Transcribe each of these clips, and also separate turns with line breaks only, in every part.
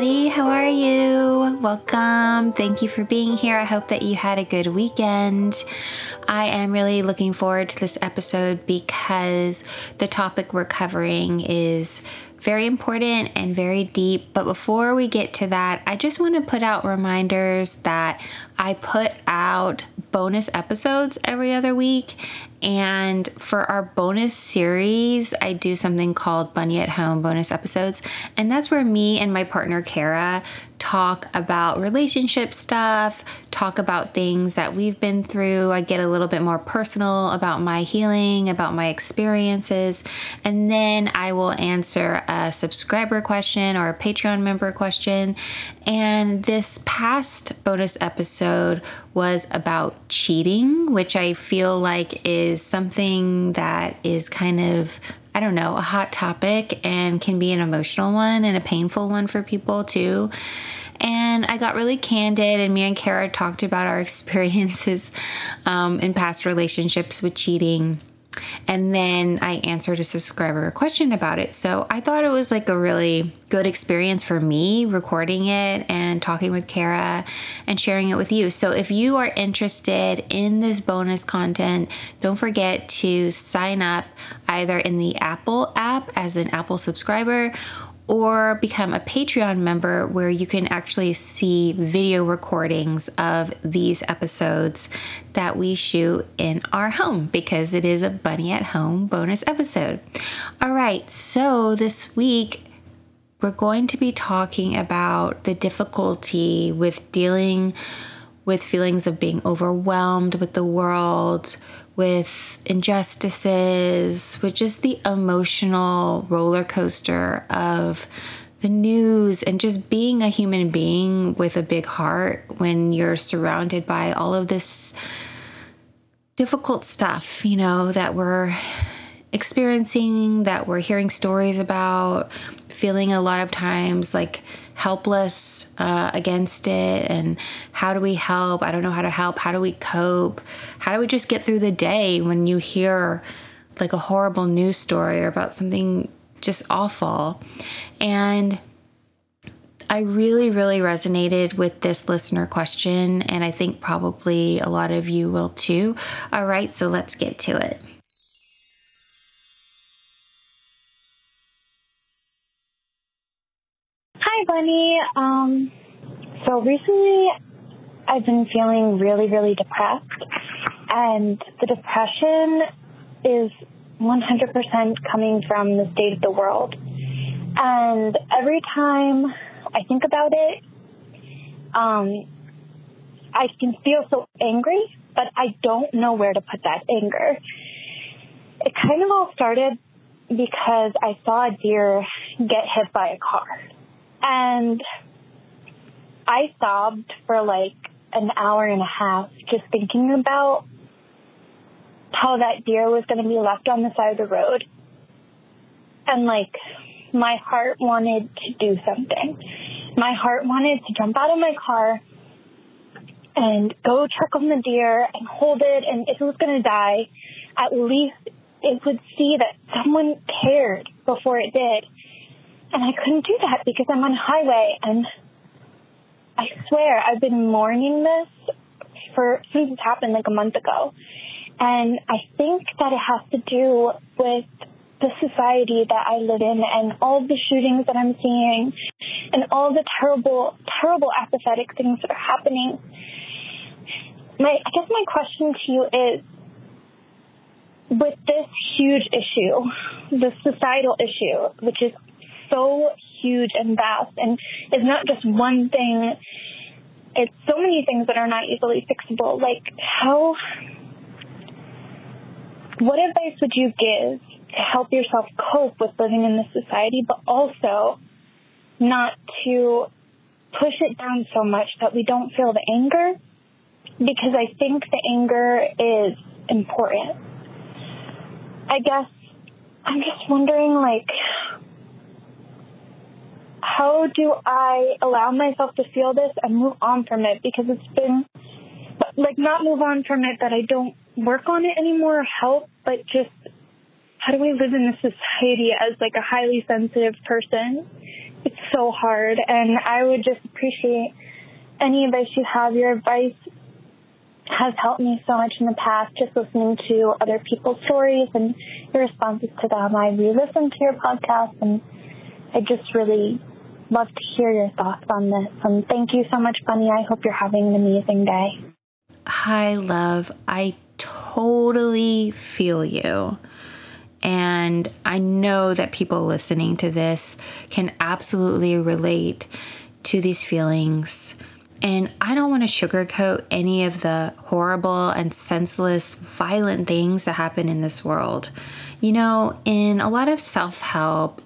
Everybody. How are you? Welcome. Thank you for being here. I hope that you had a good weekend. I am really looking forward to this episode because the topic we're covering is very important and very deep. But before we get to that, I just want to put out reminders that I put out bonus episodes every other week. And for our bonus series, I do something called Bunny at Home bonus episodes. And that's where me and my partner, Kara, talk about relationship stuff, talk about things that we've been through. I get a little bit more personal about my healing, about my experiences, and then I will answer a subscriber question or a Patreon member question. And this past bonus episode was about cheating, which I feel like is something that is kind of I don't know, a hot topic and can be an emotional one and a painful one for people too. And I got really candid, and me and Kara talked about our experiences um, in past relationships with cheating. And then I answered a subscriber question about it. So I thought it was like a really good experience for me recording it and talking with Kara and sharing it with you. So if you are interested in this bonus content, don't forget to sign up either in the Apple app as an Apple subscriber or become a Patreon member where you can actually see video recordings of these episodes that we shoot in our home because it is a Bunny at Home bonus episode. All right, so this week we're going to be talking about the difficulty with dealing with feelings of being overwhelmed with the world, with injustices, with just the emotional roller coaster of the news and just being a human being with a big heart when you're surrounded by all of this difficult stuff, you know, that we're experiencing, that we're hearing stories about, feeling a lot of times like helpless uh, against it and how do we help i don't know how to help how do we cope how do we just get through the day when you hear like a horrible news story or about something just awful and I really, really resonated with this listener question, and I think probably a lot of you will too. All right, so let's get to it.
Bunny. Um, so recently, I've been feeling really, really depressed, and the depression is 100% coming from the state of the world. And every time I think about it, um, I can feel so angry, but I don't know where to put that anger. It kind of all started because I saw a deer get hit by a car. And I sobbed for like an hour and a half just thinking about how that deer was going to be left on the side of the road. And like, my heart wanted to do something. My heart wanted to jump out of my car and go check on the deer and hold it. And if it was going to die, at least it would see that someone cared before it did. And I couldn't do that because I'm on highway and I swear I've been mourning this for since it happened like a month ago. And I think that it has to do with the society that I live in and all the shootings that I'm seeing and all the terrible, terrible apathetic things that are happening. My, I guess my question to you is, with this huge issue, the societal issue, which is so huge and vast and is not just one thing, it's so many things that are not easily fixable. Like, how, what advice would you give to help yourself cope with living in this society, but also not to push it down so much that we don't feel the anger? Because I think the anger is important. I guess I'm just wondering, like, how do I allow myself to feel this and move on from it? Because it's been, like, not move on from it that I don't work on it anymore help, but just how do we live in this society as, like, a highly sensitive person? It's so hard. And I would just appreciate any advice you have. Your advice has helped me so much in the past, just listening to other people's stories and your responses to them. I re listened to your podcast and I just really love to hear your thoughts on this. And thank you so much, Bunny. I hope you're having an amazing day.
Hi, love. I totally feel you. And I know that people listening to this can absolutely relate to these feelings. And I don't want to sugarcoat any of the horrible and senseless, violent things that happen in this world. You know, in a lot of self help,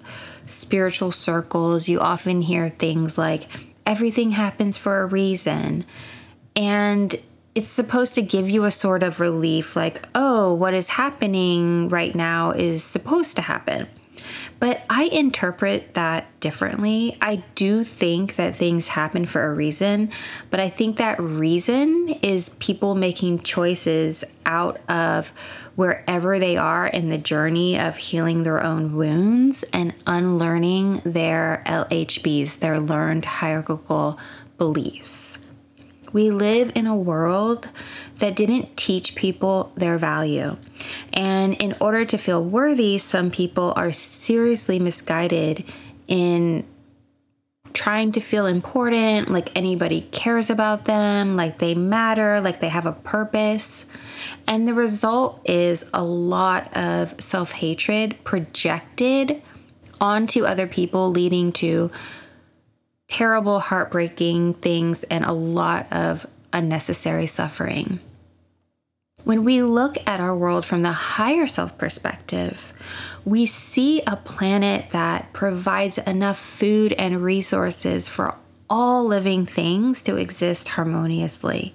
spiritual circles, you often hear things like, everything happens for a reason. And it's supposed to give you a sort of relief, like, oh, what is happening right now is supposed to happen. But I interpret that differently. I do think that things happen for a reason, but I think that reason is people making choices out of wherever they are in the journey of healing their own wounds and unlearning their LHBs, their learned hierarchical beliefs. We live in a world that didn't teach people their value. And in order to feel worthy, some people are seriously misguided in trying to feel important, like anybody cares about them, like they matter, like they have a purpose. And the result is a lot of self hatred projected onto other people, leading to terrible, heartbreaking things and a lot of unnecessary suffering. When we look at our world from the higher self perspective, we see a planet that provides enough food and resources for all living things to exist harmoniously.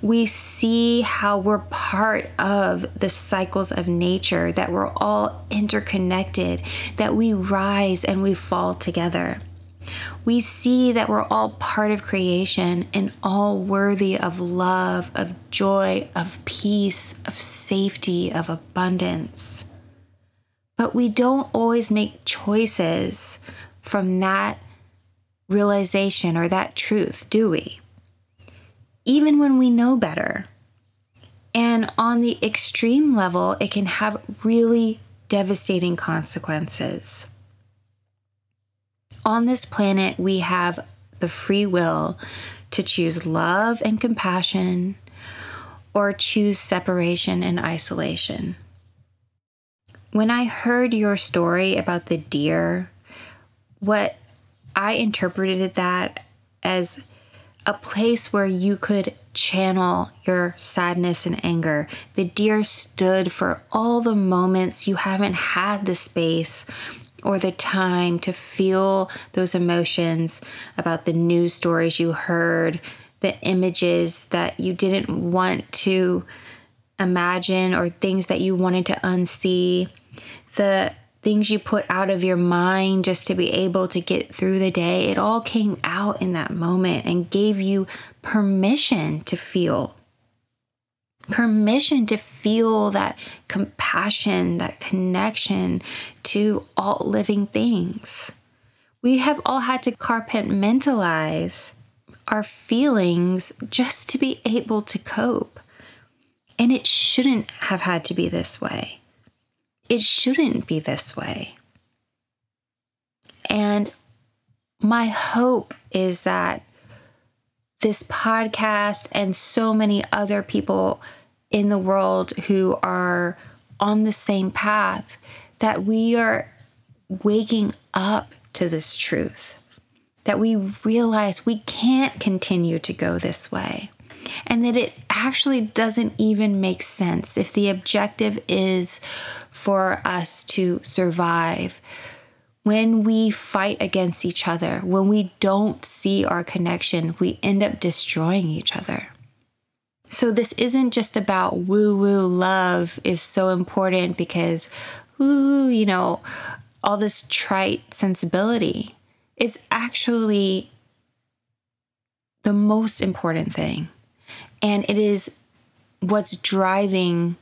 We see how we're part of the cycles of nature, that we're all interconnected, that we rise and we fall together we see that we're all part of creation and all worthy of love, of joy, of peace, of safety, of abundance. But we don't always make choices from that realization or that truth, do we? Even when we know better. And on the extreme level, it can have really devastating consequences on this planet, we have the free will to choose love and compassion or choose separation and isolation. When I heard your story about the deer, what I interpreted that as a place where you could channel your sadness and anger. The deer stood for all the moments you haven't had the space or the time to feel those emotions about the news stories you heard, the images that you didn't want to imagine or things that you wanted to unsee, the things you put out of your mind just to be able to get through the day, it all came out in that moment and gave you permission to feel. Permission to feel that compassion, that connection to all living things. We have all had to compartmentalize our feelings just to be able to cope. And it shouldn't have had to be this way. It shouldn't be this way. And my hope is that this podcast and so many other people in the world who are on the same path, that we are waking up to this truth, that we realize we can't continue to go this way and that it actually doesn't even make sense if the objective is for us to survive. When we fight against each other, when we don't see our connection, we end up destroying each other. So, this isn't just about woo woo love is so important because, ooh, you know, all this trite sensibility. It's actually the most important thing. And it is what's driving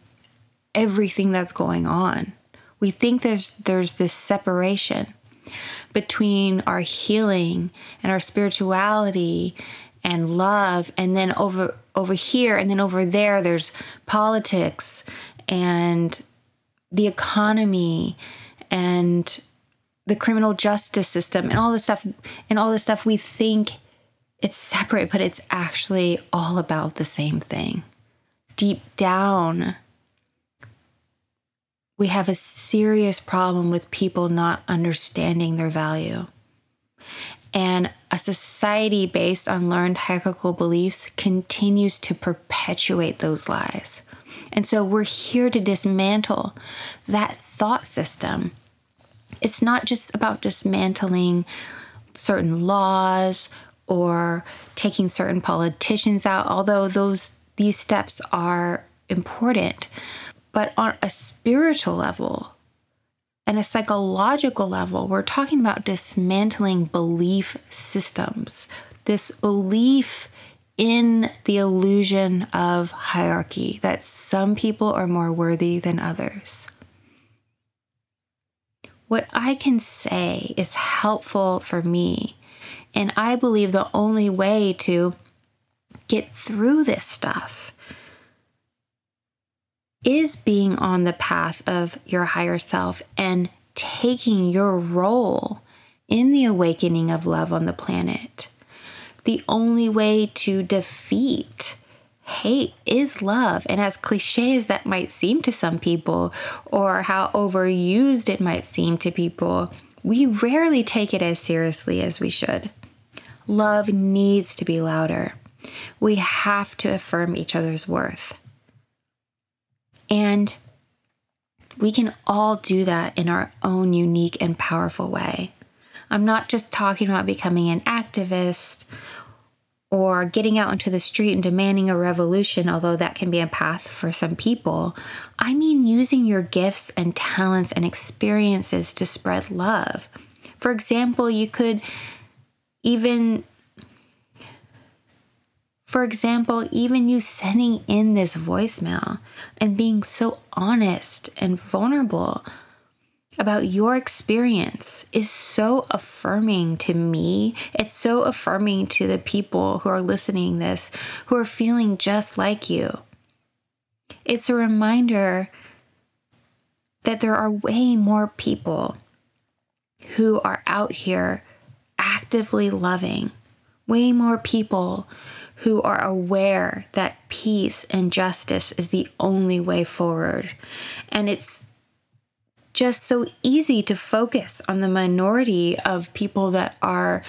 everything that's going on. We think there's there's this separation between our healing and our spirituality and love and then over over here and then over there there's politics and the economy and the criminal justice system and all this stuff and all this stuff we think it's separate, but it's actually all about the same thing. Deep down, we have a serious problem with people not understanding their value. And a society based on learned hierarchical beliefs continues to perpetuate those lies. And so we're here to dismantle that thought system. It's not just about dismantling certain laws or taking certain politicians out, although those these steps are important. But on a spiritual level and a psychological level, we're talking about dismantling belief systems. This belief in the illusion of hierarchy that some people are more worthy than others. What I can say is helpful for me and I believe the only way to get through this stuff is being on the path of your higher self and taking your role in the awakening of love on the planet. The only way to defeat hate is love. And as cliche as that might seem to some people, or how overused it might seem to people, we rarely take it as seriously as we should. Love needs to be louder. We have to affirm each other's worth. And we can all do that in our own unique and powerful way. I'm not just talking about becoming an activist or getting out into the street and demanding a revolution, although that can be a path for some people. I mean using your gifts and talents and experiences to spread love. For example, you could even for example, even you sending in this voicemail and being so honest and vulnerable about your experience is so affirming to me. It's so affirming to the people who are listening this who are feeling just like you. It's a reminder that there are way more people who are out here actively loving, way more people who are aware that peace and justice is the only way forward. And it's just so easy to focus on the minority of people that are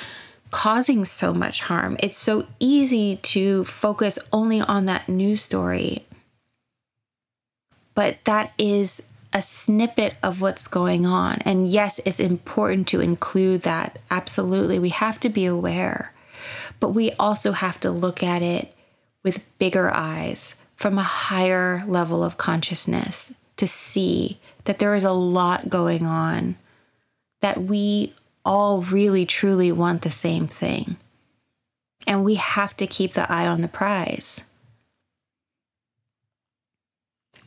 causing so much harm. It's so easy to focus only on that news story. But that is a snippet of what's going on. And yes, it's important to include that. Absolutely. We have to be aware. But we also have to look at it with bigger eyes from a higher level of consciousness to see that there is a lot going on, that we all really truly want the same thing. And we have to keep the eye on the prize.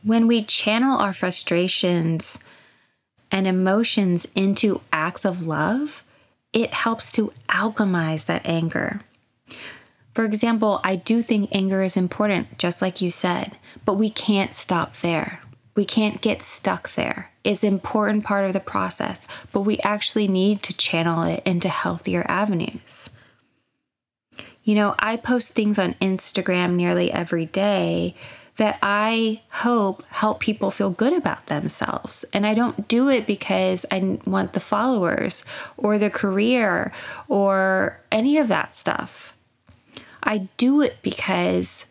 When we channel our frustrations and emotions into acts of love, it helps to alchemize that anger. For example, I do think anger is important, just like you said, but we can't stop there. We can't get stuck there. It's an important part of the process, but we actually need to channel it into healthier avenues. You know, I post things on Instagram nearly every day that I hope help people feel good about themselves. And I don't do it because I want the followers or the career or any of that stuff. I do it because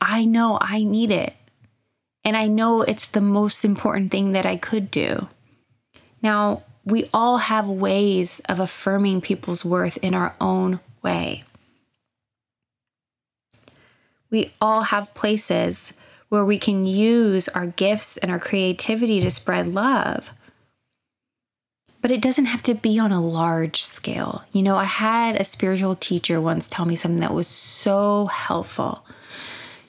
I know I need it. And I know it's the most important thing that I could do. Now, we all have ways of affirming people's worth in our own way. We all have places where we can use our gifts and our creativity to spread love. But it doesn't have to be on a large scale. You know, I had a spiritual teacher once tell me something that was so helpful.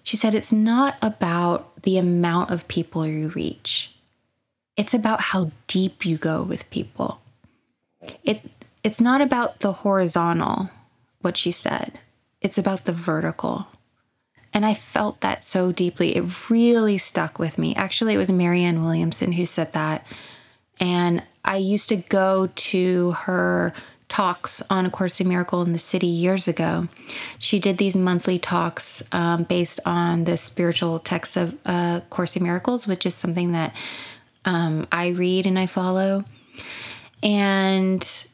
She said, It's not about the amount of people you reach, it's about how deep you go with people. It, it's not about the horizontal, what she said, it's about the vertical. And I felt that so deeply. It really stuck with me. Actually, it was Marianne Williamson who said that. And I used to go to her talks on A Course in Miracle in the City years ago. She did these monthly talks um, based on the spiritual texts of uh, Course in Miracles, which is something that um, I read and I follow. And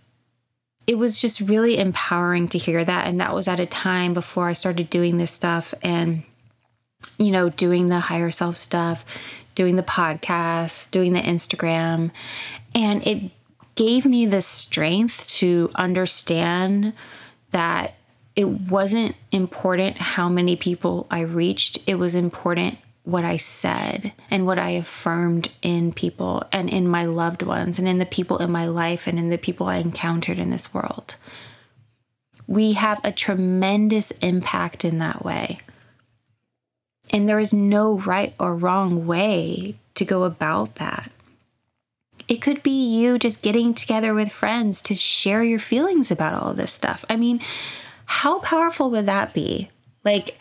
it was just really empowering to hear that. And that was at a time before I started doing this stuff and, you know, doing the higher self stuff, doing the podcast, doing the Instagram. And it gave me the strength to understand that it wasn't important how many people I reached, it was important what I said and what I affirmed in people and in my loved ones and in the people in my life and in the people I encountered in this world. We have a tremendous impact in that way. And there is no right or wrong way to go about that. It could be you just getting together with friends to share your feelings about all this stuff. I mean, how powerful would that be? Like,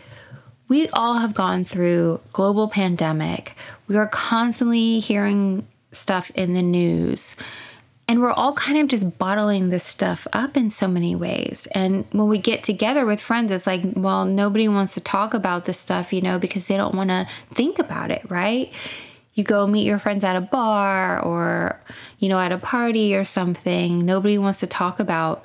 we all have gone through global pandemic. We are constantly hearing stuff in the news. And we're all kind of just bottling this stuff up in so many ways. And when we get together with friends, it's like, well, nobody wants to talk about this stuff, you know, because they don't want to think about it, right? You go meet your friends at a bar or, you know, at a party or something. Nobody wants to talk about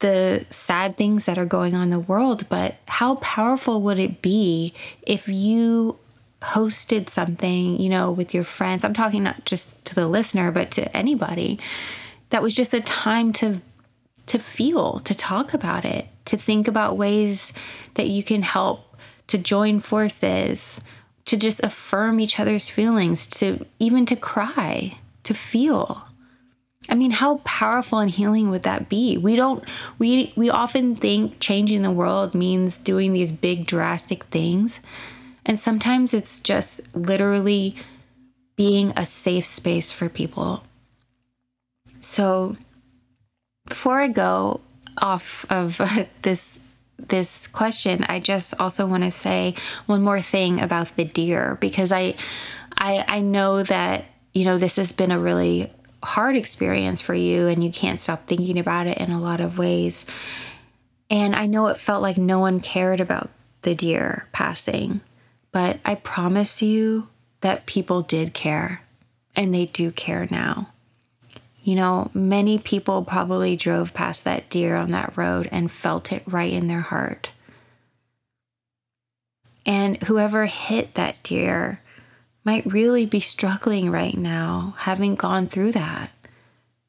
the sad things that are going on in the world, but how powerful would it be if you hosted something, you know, with your friends? I'm talking not just to the listener, but to anybody. That was just a time to to feel, to talk about it, to think about ways that you can help to join forces, to just affirm each other's feelings, to even to cry, to feel. I mean, how powerful and healing would that be? We don't we we often think changing the world means doing these big drastic things. And sometimes it's just literally being a safe space for people. So before I go off of this this question, I just also want to say one more thing about the deer because I I I know that you know this has been a really hard experience for you and you can't stop thinking about it in a lot of ways. And I know it felt like no one cared about the deer passing, but I promise you that people did care and they do care now. You know, many people probably drove past that deer on that road and felt it right in their heart. And whoever hit that deer might really be struggling right now, having gone through that,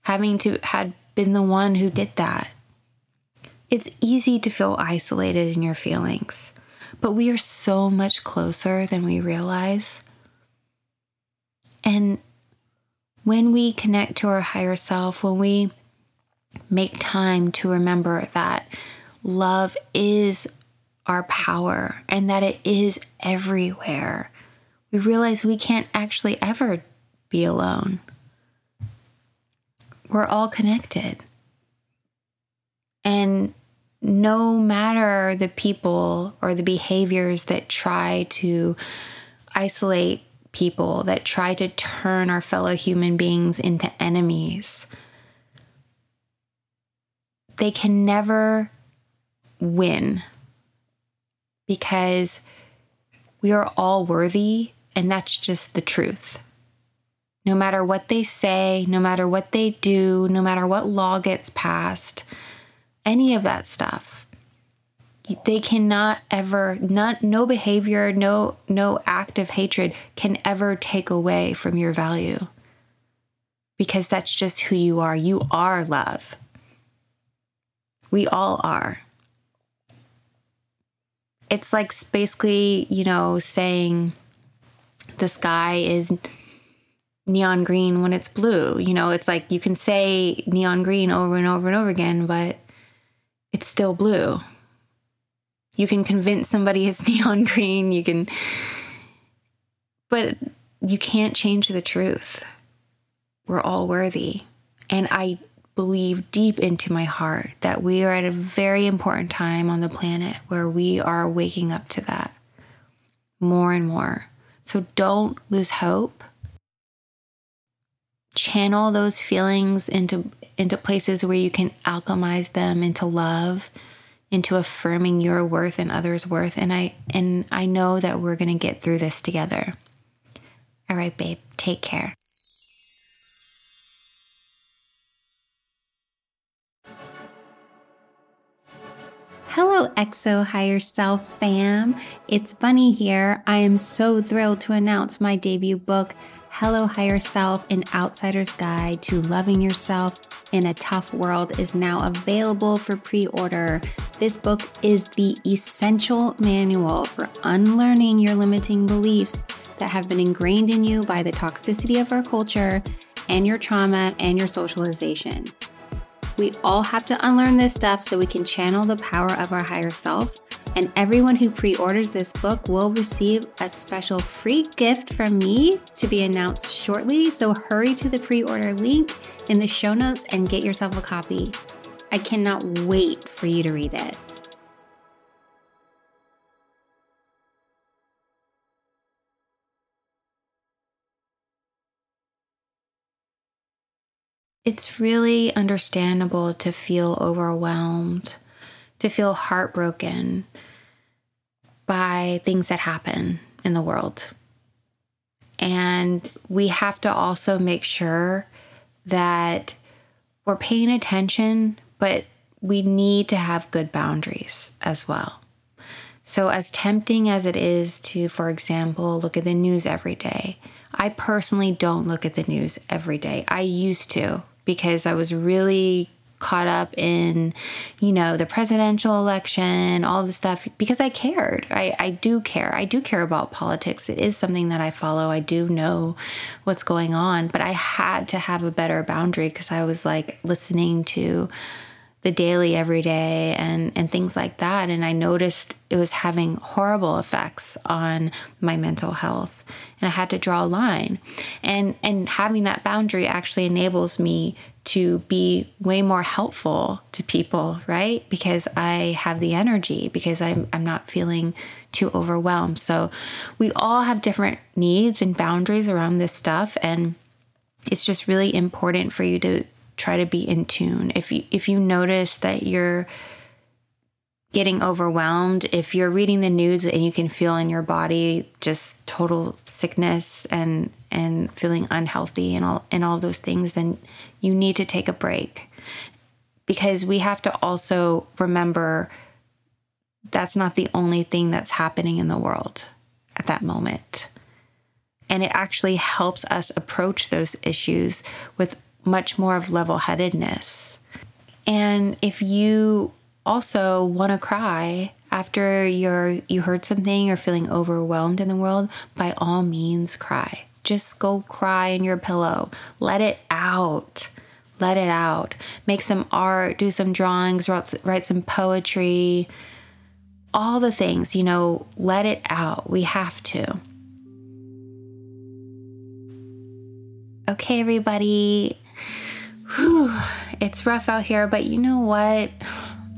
having to had been the one who did that. It's easy to feel isolated in your feelings, But we are so much closer than we realize. And when we connect to our higher self, when we make time to remember that love is our power and that it is everywhere, we realize we can't actually ever be alone. We're all connected. And no matter the people or the behaviors that try to isolate people, that try to turn our fellow human beings into enemies, they can never win because we are all worthy, and that's just the truth. No matter what they say, no matter what they do, no matter what law gets passed, any of that stuff, they cannot ever not no behavior no no act of hatred can ever take away from your value. Because that's just who you are. You are love. We all are. It's like basically you know saying the sky is neon green when it's blue. You know it's like you can say neon green over and over and over again but it's still blue you can convince somebody it's neon green. You can, but you can't change the truth. We're all worthy. And I believe deep into my heart that we are at a very important time on the planet where we are waking up to that more and more. So don't lose hope. Channel those feelings into into places where you can alchemize them into love into affirming your worth and others' worth. And I and I know that we're gonna get through this together. All right, babe, take care. Hello, XO Higher Self fam. It's Bunny here. I am so thrilled to announce my debut book, Hello Higher Self An Outsider's Guide to Loving Yourself in a Tough World, is now available for pre order. This book is the essential manual for unlearning your limiting beliefs that have been ingrained in you by the toxicity of our culture and your trauma and your socialization. We all have to unlearn this stuff so we can channel the power of our higher self and everyone who pre orders this book will receive a special free gift from me to be announced shortly. So hurry to the pre order link in the show notes and get yourself a copy. I cannot wait for you to read it. It's really understandable to feel overwhelmed to feel heartbroken by things that happen in the world. And we have to also make sure that we're paying attention, but we need to have good boundaries as well. So, as tempting as it is to, for example, look at the news every day, I personally don't look at the news every day. I used to because I was really caught up in, you know, the presidential election, all the stuff, because I cared. I, I do care. I do care about politics. It is something that I follow. I do know what's going on, but I had to have a better boundary because I was like listening to the daily every day and and things like that and I noticed it was having horrible effects on my mental health and I had to draw a line. And and having that boundary actually enables me to be way more helpful to people right? Because I have the energy because I'm I'm not feeling too overwhelmed. So we all have different needs and boundaries around this stuff and it's just really important for you to try to be in tune. If you if you notice that you're getting overwhelmed, if you're reading the news and you can feel in your body just total sickness and and feeling unhealthy and all and all those things, then you need to take a break. Because we have to also remember that's not the only thing that's happening in the world at that moment. And it actually helps us approach those issues with much more of level headedness. And if you also want to cry after you're you heard something or feeling overwhelmed in the world, by all means cry. Just go cry in your pillow. Let it out. Let it out. Make some art, do some drawings, write some poetry. All the things, you know, let it out. We have to. Okay, everybody. Whew, it's rough out here, but you know what?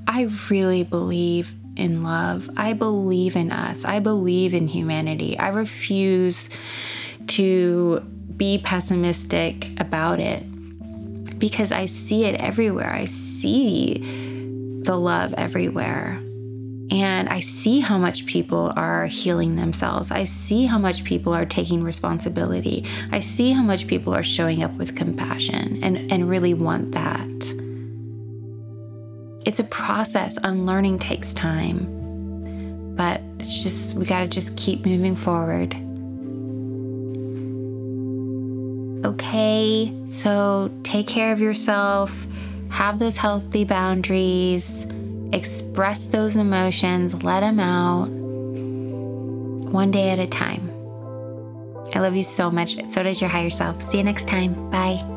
I really believe in love. I believe in us. I believe in humanity. I refuse to be pessimistic about it because I see it everywhere. I see the love everywhere. And I see how much people are healing themselves. I see how much people are taking responsibility. I see how much people are showing up with compassion and, and really want that. It's a process. Unlearning takes time. But it's just, we got to just keep moving forward. Okay, so take care of yourself, have those healthy boundaries, express those emotions, let them out one day at a time. I love you so much. So does your higher self. See you next time. Bye.